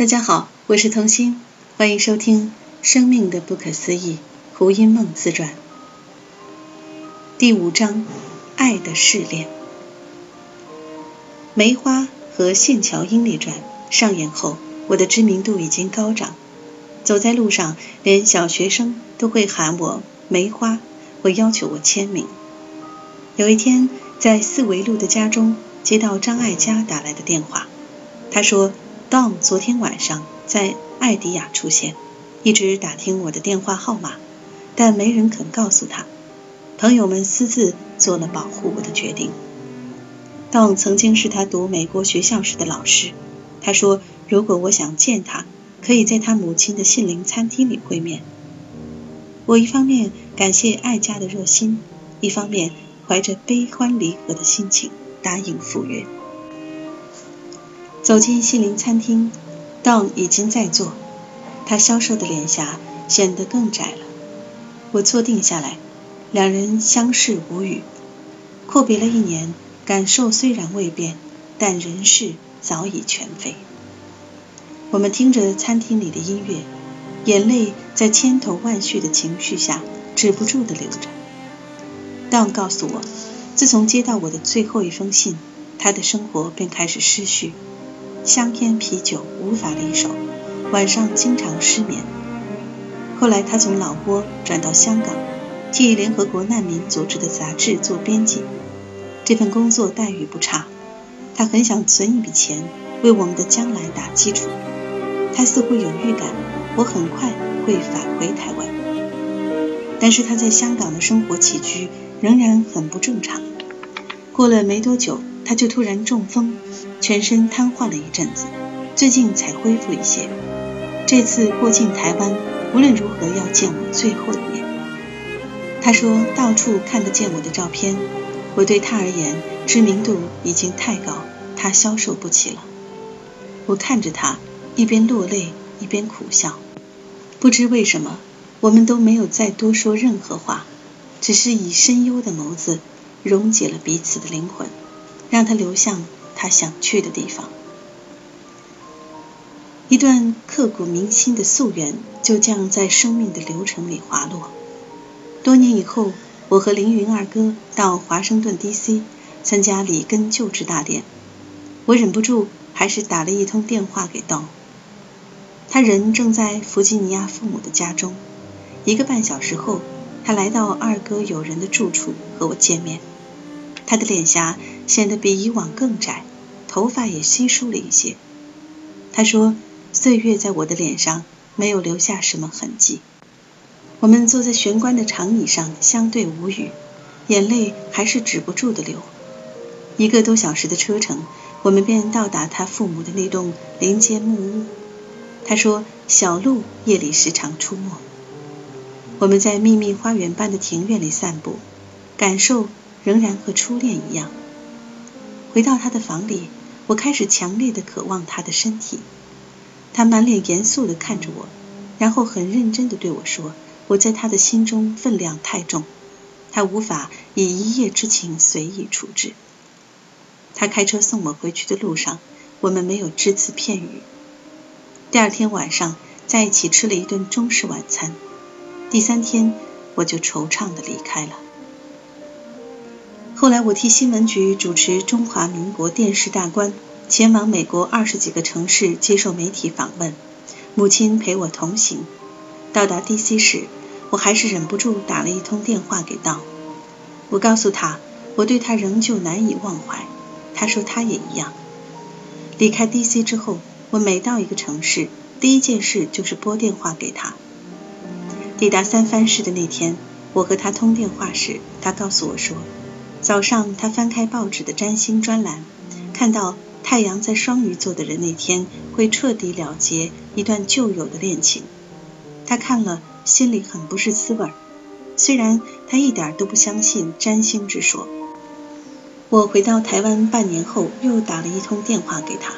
大家好，我是童心，欢迎收听《生命的不可思议》胡因梦自传第五章《爱的试炼》。梅花和线桥英列传上演后，我的知名度已经高涨，走在路上，连小学生都会喊我梅花，会要求我签名。有一天，在四维路的家中，接到张爱嘉打来的电话，他说。Don 昨天晚上在艾迪亚出现，一直打听我的电话号码，但没人肯告诉他。朋友们私自做了保护我的决定。Don 曾经是他读美国学校时的老师，他说如果我想见他，可以在他母亲的杏林餐厅里会面。我一方面感谢爱家的热心，一方面怀着悲欢离合的心情答应赴约。走进西林餐厅，Don 已经在做，他消瘦的脸颊显得更窄了。我坐定下来，两人相视无语。阔别了一年，感受虽然未变，但人事早已全非。我们听着餐厅里的音乐，眼泪在千头万绪的情绪下止不住的流着。Don 告诉我，自从接到我的最后一封信，他的生活便开始失序。香烟、啤酒无法离手，晚上经常失眠。后来他从老挝转到香港，替联合国难民组织的杂志做编辑。这份工作待遇不差，他很想存一笔钱，为我们的将来打基础。他似乎有预感，我很快会返回台湾。但是他在香港的生活起居仍然很不正常。过了没多久，他就突然中风。全身瘫痪了一阵子，最近才恢复一些。这次过境台湾，无论如何要见我最后一面。他说到处看得见我的照片，我对他而言知名度已经太高，他消受不起了。我看着他，一边落泪一边苦笑。不知为什么，我们都没有再多说任何话，只是以深幽的眸子溶解了彼此的灵魂，让他流向。他想去的地方，一段刻骨铭心的夙愿就这样在生命的流程里滑落。多年以后，我和凌云二哥到华盛顿 D.C. 参加里根就职大典，我忍不住还是打了一通电话给道。他人正在弗吉尼亚父母的家中。一个半小时后，他来到二哥友人的住处和我见面。他的脸颊显得比以往更窄。头发也稀疏了一些。他说：“岁月在我的脸上没有留下什么痕迹。”我们坐在玄关的长椅上，相对无语，眼泪还是止不住的流。一个多小时的车程，我们便到达他父母的那栋临街木屋。他说：“小鹿夜里时常出没。”我们在秘密花园般的庭院里散步，感受仍然和初恋一样。回到他的房里。我开始强烈的渴望他的身体，他满脸严肃地看着我，然后很认真地对我说：“我在他的心中分量太重，他无法以一夜之情随意处置。”他开车送我回去的路上，我们没有只字片语。第二天晚上，在一起吃了一顿中式晚餐。第三天，我就惆怅地离开了。后来，我替新闻局主持中华民国电视大观，前往美国二十几个城市接受媒体访问。母亲陪我同行。到达 D.C. 时，我还是忍不住打了一通电话给道。我告诉他，我对他仍旧难以忘怀。他说他也一样。离开 D.C. 之后，我每到一个城市，第一件事就是拨电话给他。抵达三藩市的那天，我和他通电话时，他告诉我说。早上，他翻开报纸的占星专栏，看到太阳在双鱼座的人那天会彻底了结一段旧有的恋情。他看了，心里很不是滋味儿。虽然他一点都不相信占星之说。我回到台湾半年后，又打了一通电话给他。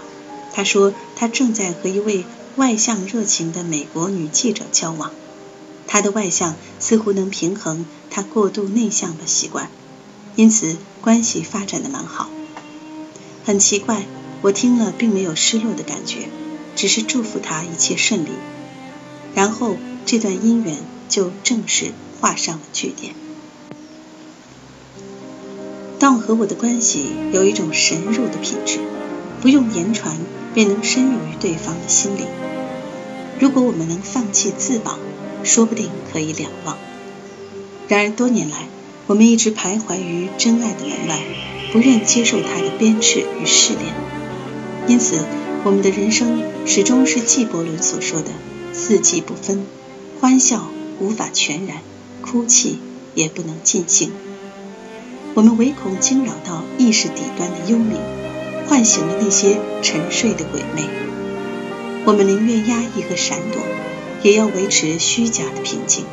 他说他正在和一位外向热情的美国女记者交往，他的外向似乎能平衡他过度内向的习惯。因此，关系发展的蛮好。很奇怪，我听了并没有失落的感觉。只是祝福他一切顺利。然后这段姻缘就正式画上了句点。当我和我的关系有一种神入的品质，不用言传便能深入于对方的心灵。如果我们能放弃自保，说不定可以两忘。然而多年来，我们一直徘徊于真爱的门外，不愿接受它的鞭笞与试炼。因此，我们的人生始终是纪伯伦所说的“四季不分”，欢笑无法全然，哭泣也不能尽兴。我们唯恐惊扰到意识底端的幽冥，唤醒了那些沉睡的鬼魅。我们宁愿压抑和闪躲，也要维持虚假的平静。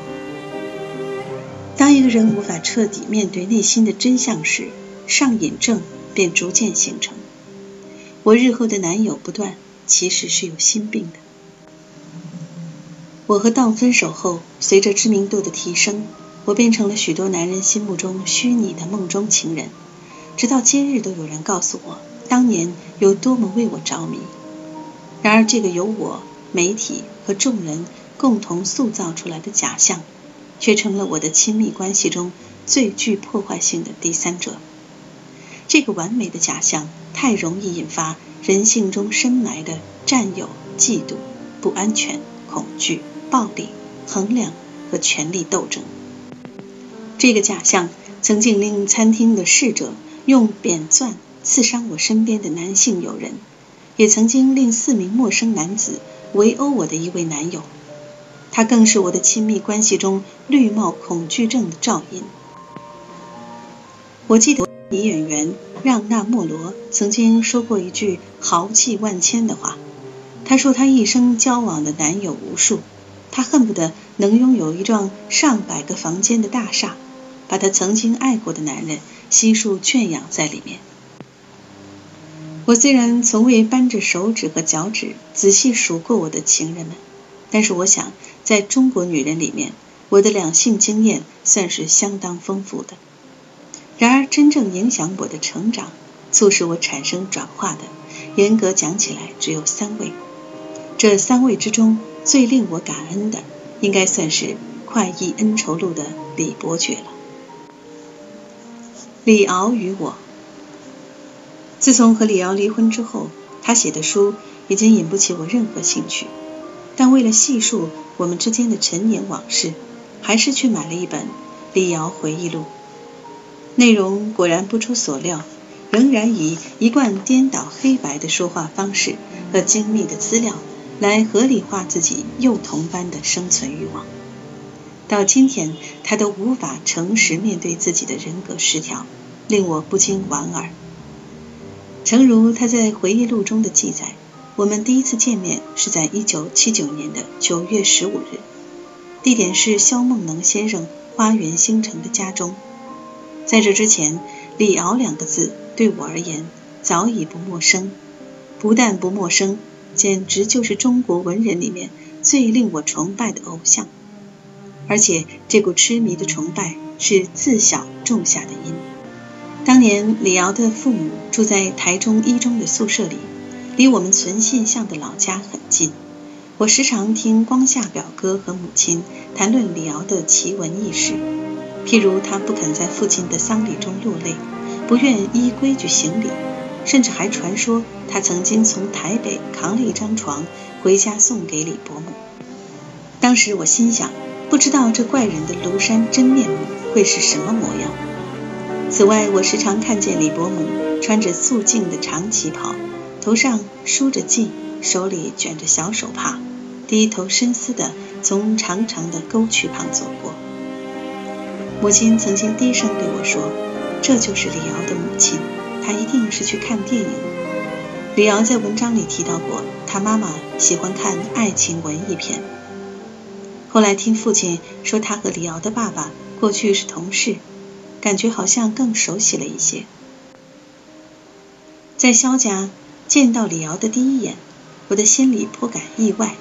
人无法彻底面对内心的真相时，上瘾症便逐渐形成。我日后的男友不断，其实是有心病的。我和道分手后，随着知名度的提升，我变成了许多男人心目中虚拟的梦中情人。直到今日，都有人告诉我，当年有多么为我着迷。然而，这个由我、媒体和众人共同塑造出来的假象。却成了我的亲密关系中最具破坏性的第三者。这个完美的假象太容易引发人性中深埋的占有、嫉妒、不安全、恐惧、暴力、衡量和权力斗争。这个假象曾经令餐厅的侍者用扁钻刺伤我身边的男性友人，也曾经令四名陌生男子围殴我的一位男友。他更是我的亲密关系中绿帽恐惧症的照应。我记得女演员让娜·莫罗曾经说过一句豪气万千的话。她说她一生交往的男友无数，她恨不得能拥有一幢上百个房间的大厦，把她曾经爱过的男人悉数圈养在里面。我虽然从未扳着手指和脚趾仔细数过我的情人们。但是我想，在中国女人里面，我的两性经验算是相当丰富的。然而，真正影响我的成长、促使我产生转化的，严格讲起来只有三位。这三位之中，最令我感恩的，应该算是《快意恩仇录》的李伯爵了。李敖与我，自从和李敖离婚之后，他写的书已经引不起我任何兴趣。但为了细数我们之间的陈年往事，还是去买了一本《李敖回忆录》。内容果然不出所料，仍然以一贯颠倒黑白的说话方式和精密的资料来合理化自己幼童般的生存欲望。到今天，他都无法诚实面对自己的人格失调，令我不禁莞尔。诚如他在回忆录中的记载。我们第一次见面是在一九七九年的九月十五日，地点是萧梦能先生花园新城的家中。在这之前，“李敖”两个字对我而言早已不陌生，不但不陌生，简直就是中国文人里面最令我崇拜的偶像。而且这股痴迷的崇拜是自小种下的因。当年李敖的父母住在台中一中的宿舍里。离我们存信巷的老家很近，我时常听光夏表哥和母亲谈论李敖的奇闻异事，譬如他不肯在父亲的丧礼中落泪，不愿依规矩行礼，甚至还传说他曾经从台北扛了一张床回家送给李伯母。当时我心想，不知道这怪人的庐山真面目会是什么模样。此外，我时常看见李伯母穿着素净的长旗袍。头上梳着髻，手里卷着小手帕，低头深思地从长长的沟渠旁走过。母亲曾经低声对我说：“这就是李敖的母亲，她一定是去看电影。”李敖在文章里提到过，他妈妈喜欢看爱情文艺片。后来听父亲说他和李敖的爸爸过去是同事，感觉好像更熟悉了一些。在肖家。见到李敖的第一眼，我的心里颇感意外。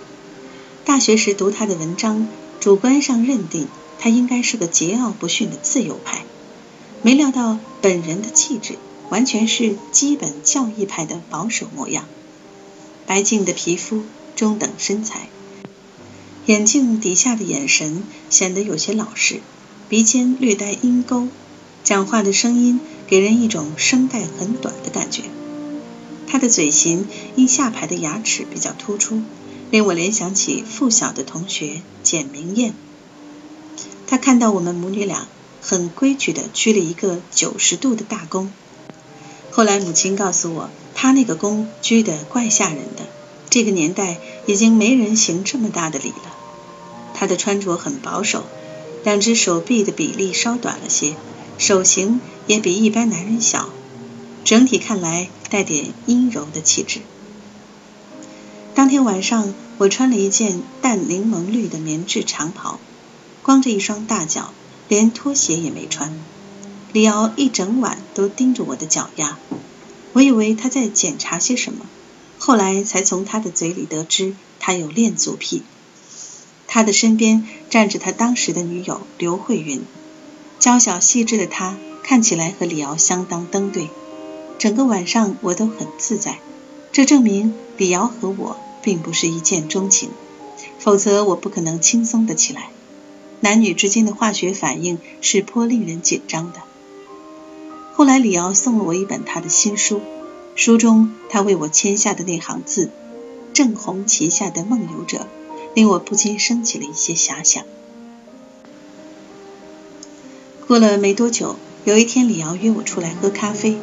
大学时读他的文章，主观上认定他应该是个桀骜不驯的自由派，没料到本人的气质完全是基本教义派的保守模样。白净的皮肤，中等身材，眼镜底下的眼神显得有些老实，鼻尖略带鹰钩，讲话的声音给人一种声带很短的感觉。他的嘴型因下排的牙齿比较突出，令我联想起附小的同学简明艳。他看到我们母女俩，很规矩地鞠了一个九十度的大躬。后来母亲告诉我，他那个躬鞠得怪吓人的，这个年代已经没人行这么大的礼了。他的穿着很保守，两只手臂的比例稍短了些，手型也比一般男人小。整体看来带点阴柔的气质。当天晚上，我穿了一件淡柠檬绿的棉质长袍，光着一双大脚，连拖鞋也没穿。李敖一整晚都盯着我的脚丫，我以为他在检查些什么，后来才从他的嘴里得知他有恋足癖。他的身边站着他当时的女友刘慧云，娇小细致的她看起来和李敖相当登对。整个晚上我都很自在，这证明李瑶和我并不是一见钟情，否则我不可能轻松的起来。男女之间的化学反应是颇令人紧张的。后来李瑶送了我一本他的新书，书中他为我签下的那行字“正红旗下的梦游者”，令我不禁升起了一些遐想。过了没多久，有一天李瑶约我出来喝咖啡。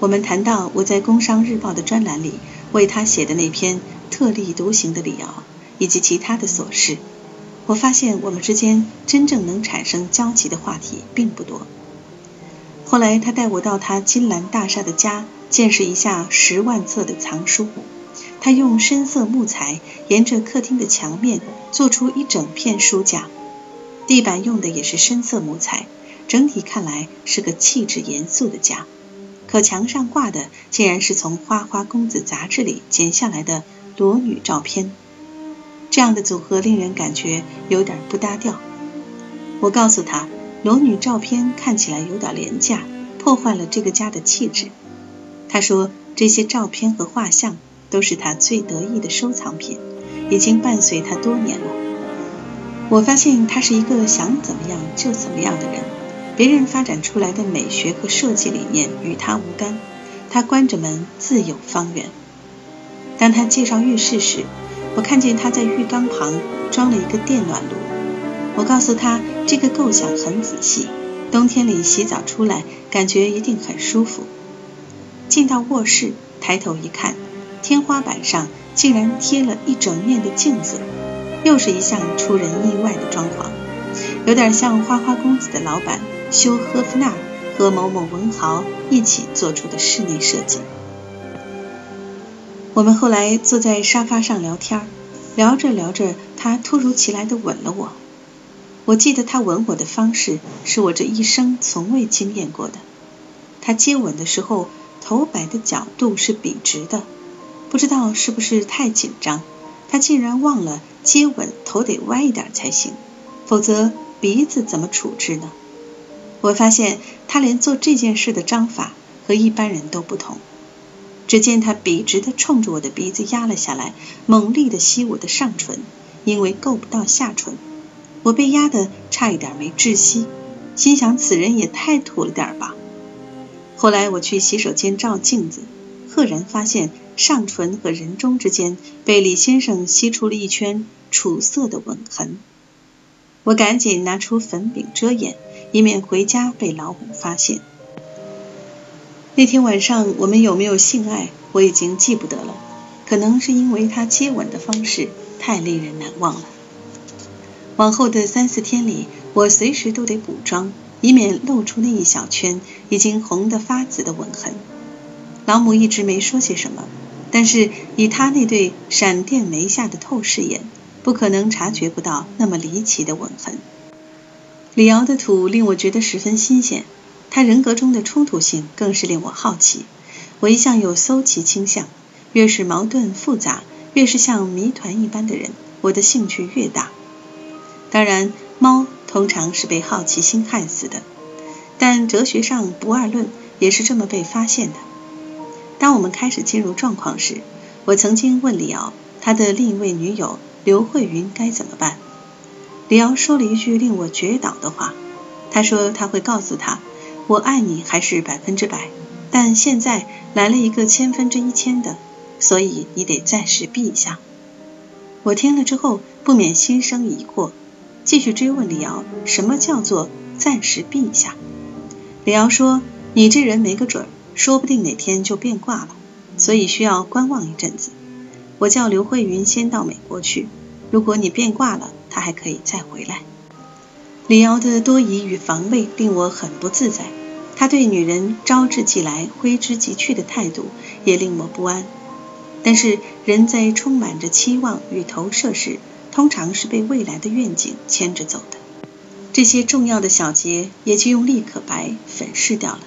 我们谈到我在《工商日报》的专栏里为他写的那篇特立独行的李敖，以及其他的琐事。我发现我们之间真正能产生交集的话题并不多。后来他带我到他金兰大厦的家，见识一下十万册的藏书。他用深色木材沿着客厅的墙面做出一整片书架，地板用的也是深色木材，整体看来是个气质严肃的家。可墙上挂的竟然是从《花花公子》杂志里剪下来的裸女照片，这样的组合令人感觉有点不搭调。我告诉他，裸女照片看起来有点廉价，破坏了这个家的气质。他说，这些照片和画像都是他最得意的收藏品，已经伴随他多年了。我发现他是一个想怎么样就怎么样的人。别人发展出来的美学和设计理念与他无干，他关着门自有方圆。当他介绍浴室时，我看见他在浴缸旁装了一个电暖炉。我告诉他，这个构想很仔细，冬天里洗澡出来感觉一定很舒服。进到卧室，抬头一看，天花板上竟然贴了一整面的镜子，又是一项出人意外的装潢，有点像花花公子的老板。休赫夫纳和某某文豪一起做出的室内设计。我们后来坐在沙发上聊天，聊着聊着，他突如其来的吻了我。我记得他吻我的方式是我这一生从未经验过的。他接吻的时候，头摆的角度是笔直的，不知道是不是太紧张，他竟然忘了接吻头得歪一点才行，否则鼻子怎么处置呢？我发现他连做这件事的章法和一般人都不同。只见他笔直地冲着我的鼻子压了下来，猛力地吸我的上唇，因为够不到下唇，我被压得差一点没窒息，心想此人也太土了点吧。后来我去洗手间照镜子，赫然发现上唇和人中之间被李先生吸出了一圈楚色的吻痕。我赶紧拿出粉饼遮掩。以免回家被老母发现。那天晚上我们有没有性爱，我已经记不得了。可能是因为他接吻的方式太令人难忘了。往后的三四天里，我随时都得补妆，以免露出那一小圈已经红得发紫的吻痕。老母一直没说些什么，但是以他那对闪电眉下的透视眼，不可能察觉不到那么离奇的吻痕。李敖的土令我觉得十分新鲜，他人格中的冲突性更是令我好奇。我一向有搜奇倾向，越是矛盾复杂，越是像谜团一般的人，我的兴趣越大。当然，猫通常是被好奇心害死的，但哲学上不二论也是这么被发现的。当我们开始进入状况时，我曾经问李敖，他的另一位女友刘慧云该怎么办。李敖说了一句令我绝倒的话，他说他会告诉他，我爱你还是百分之百，但现在来了一个千分之一千的，所以你得暂时避一下。我听了之后不免心生疑惑，继续追问李瑶，什么叫做暂时避一下？李瑶说，你这人没个准儿，说不定哪天就变卦了，所以需要观望一阵子。我叫刘慧云先到美国去，如果你变卦了。他还可以再回来。李敖的多疑与防卫令我很不自在，他对女人招之即来挥之即去的态度也令我不安。但是人在充满着期望与投射时，通常是被未来的愿景牵着走的，这些重要的小节也就用立可白粉饰掉了。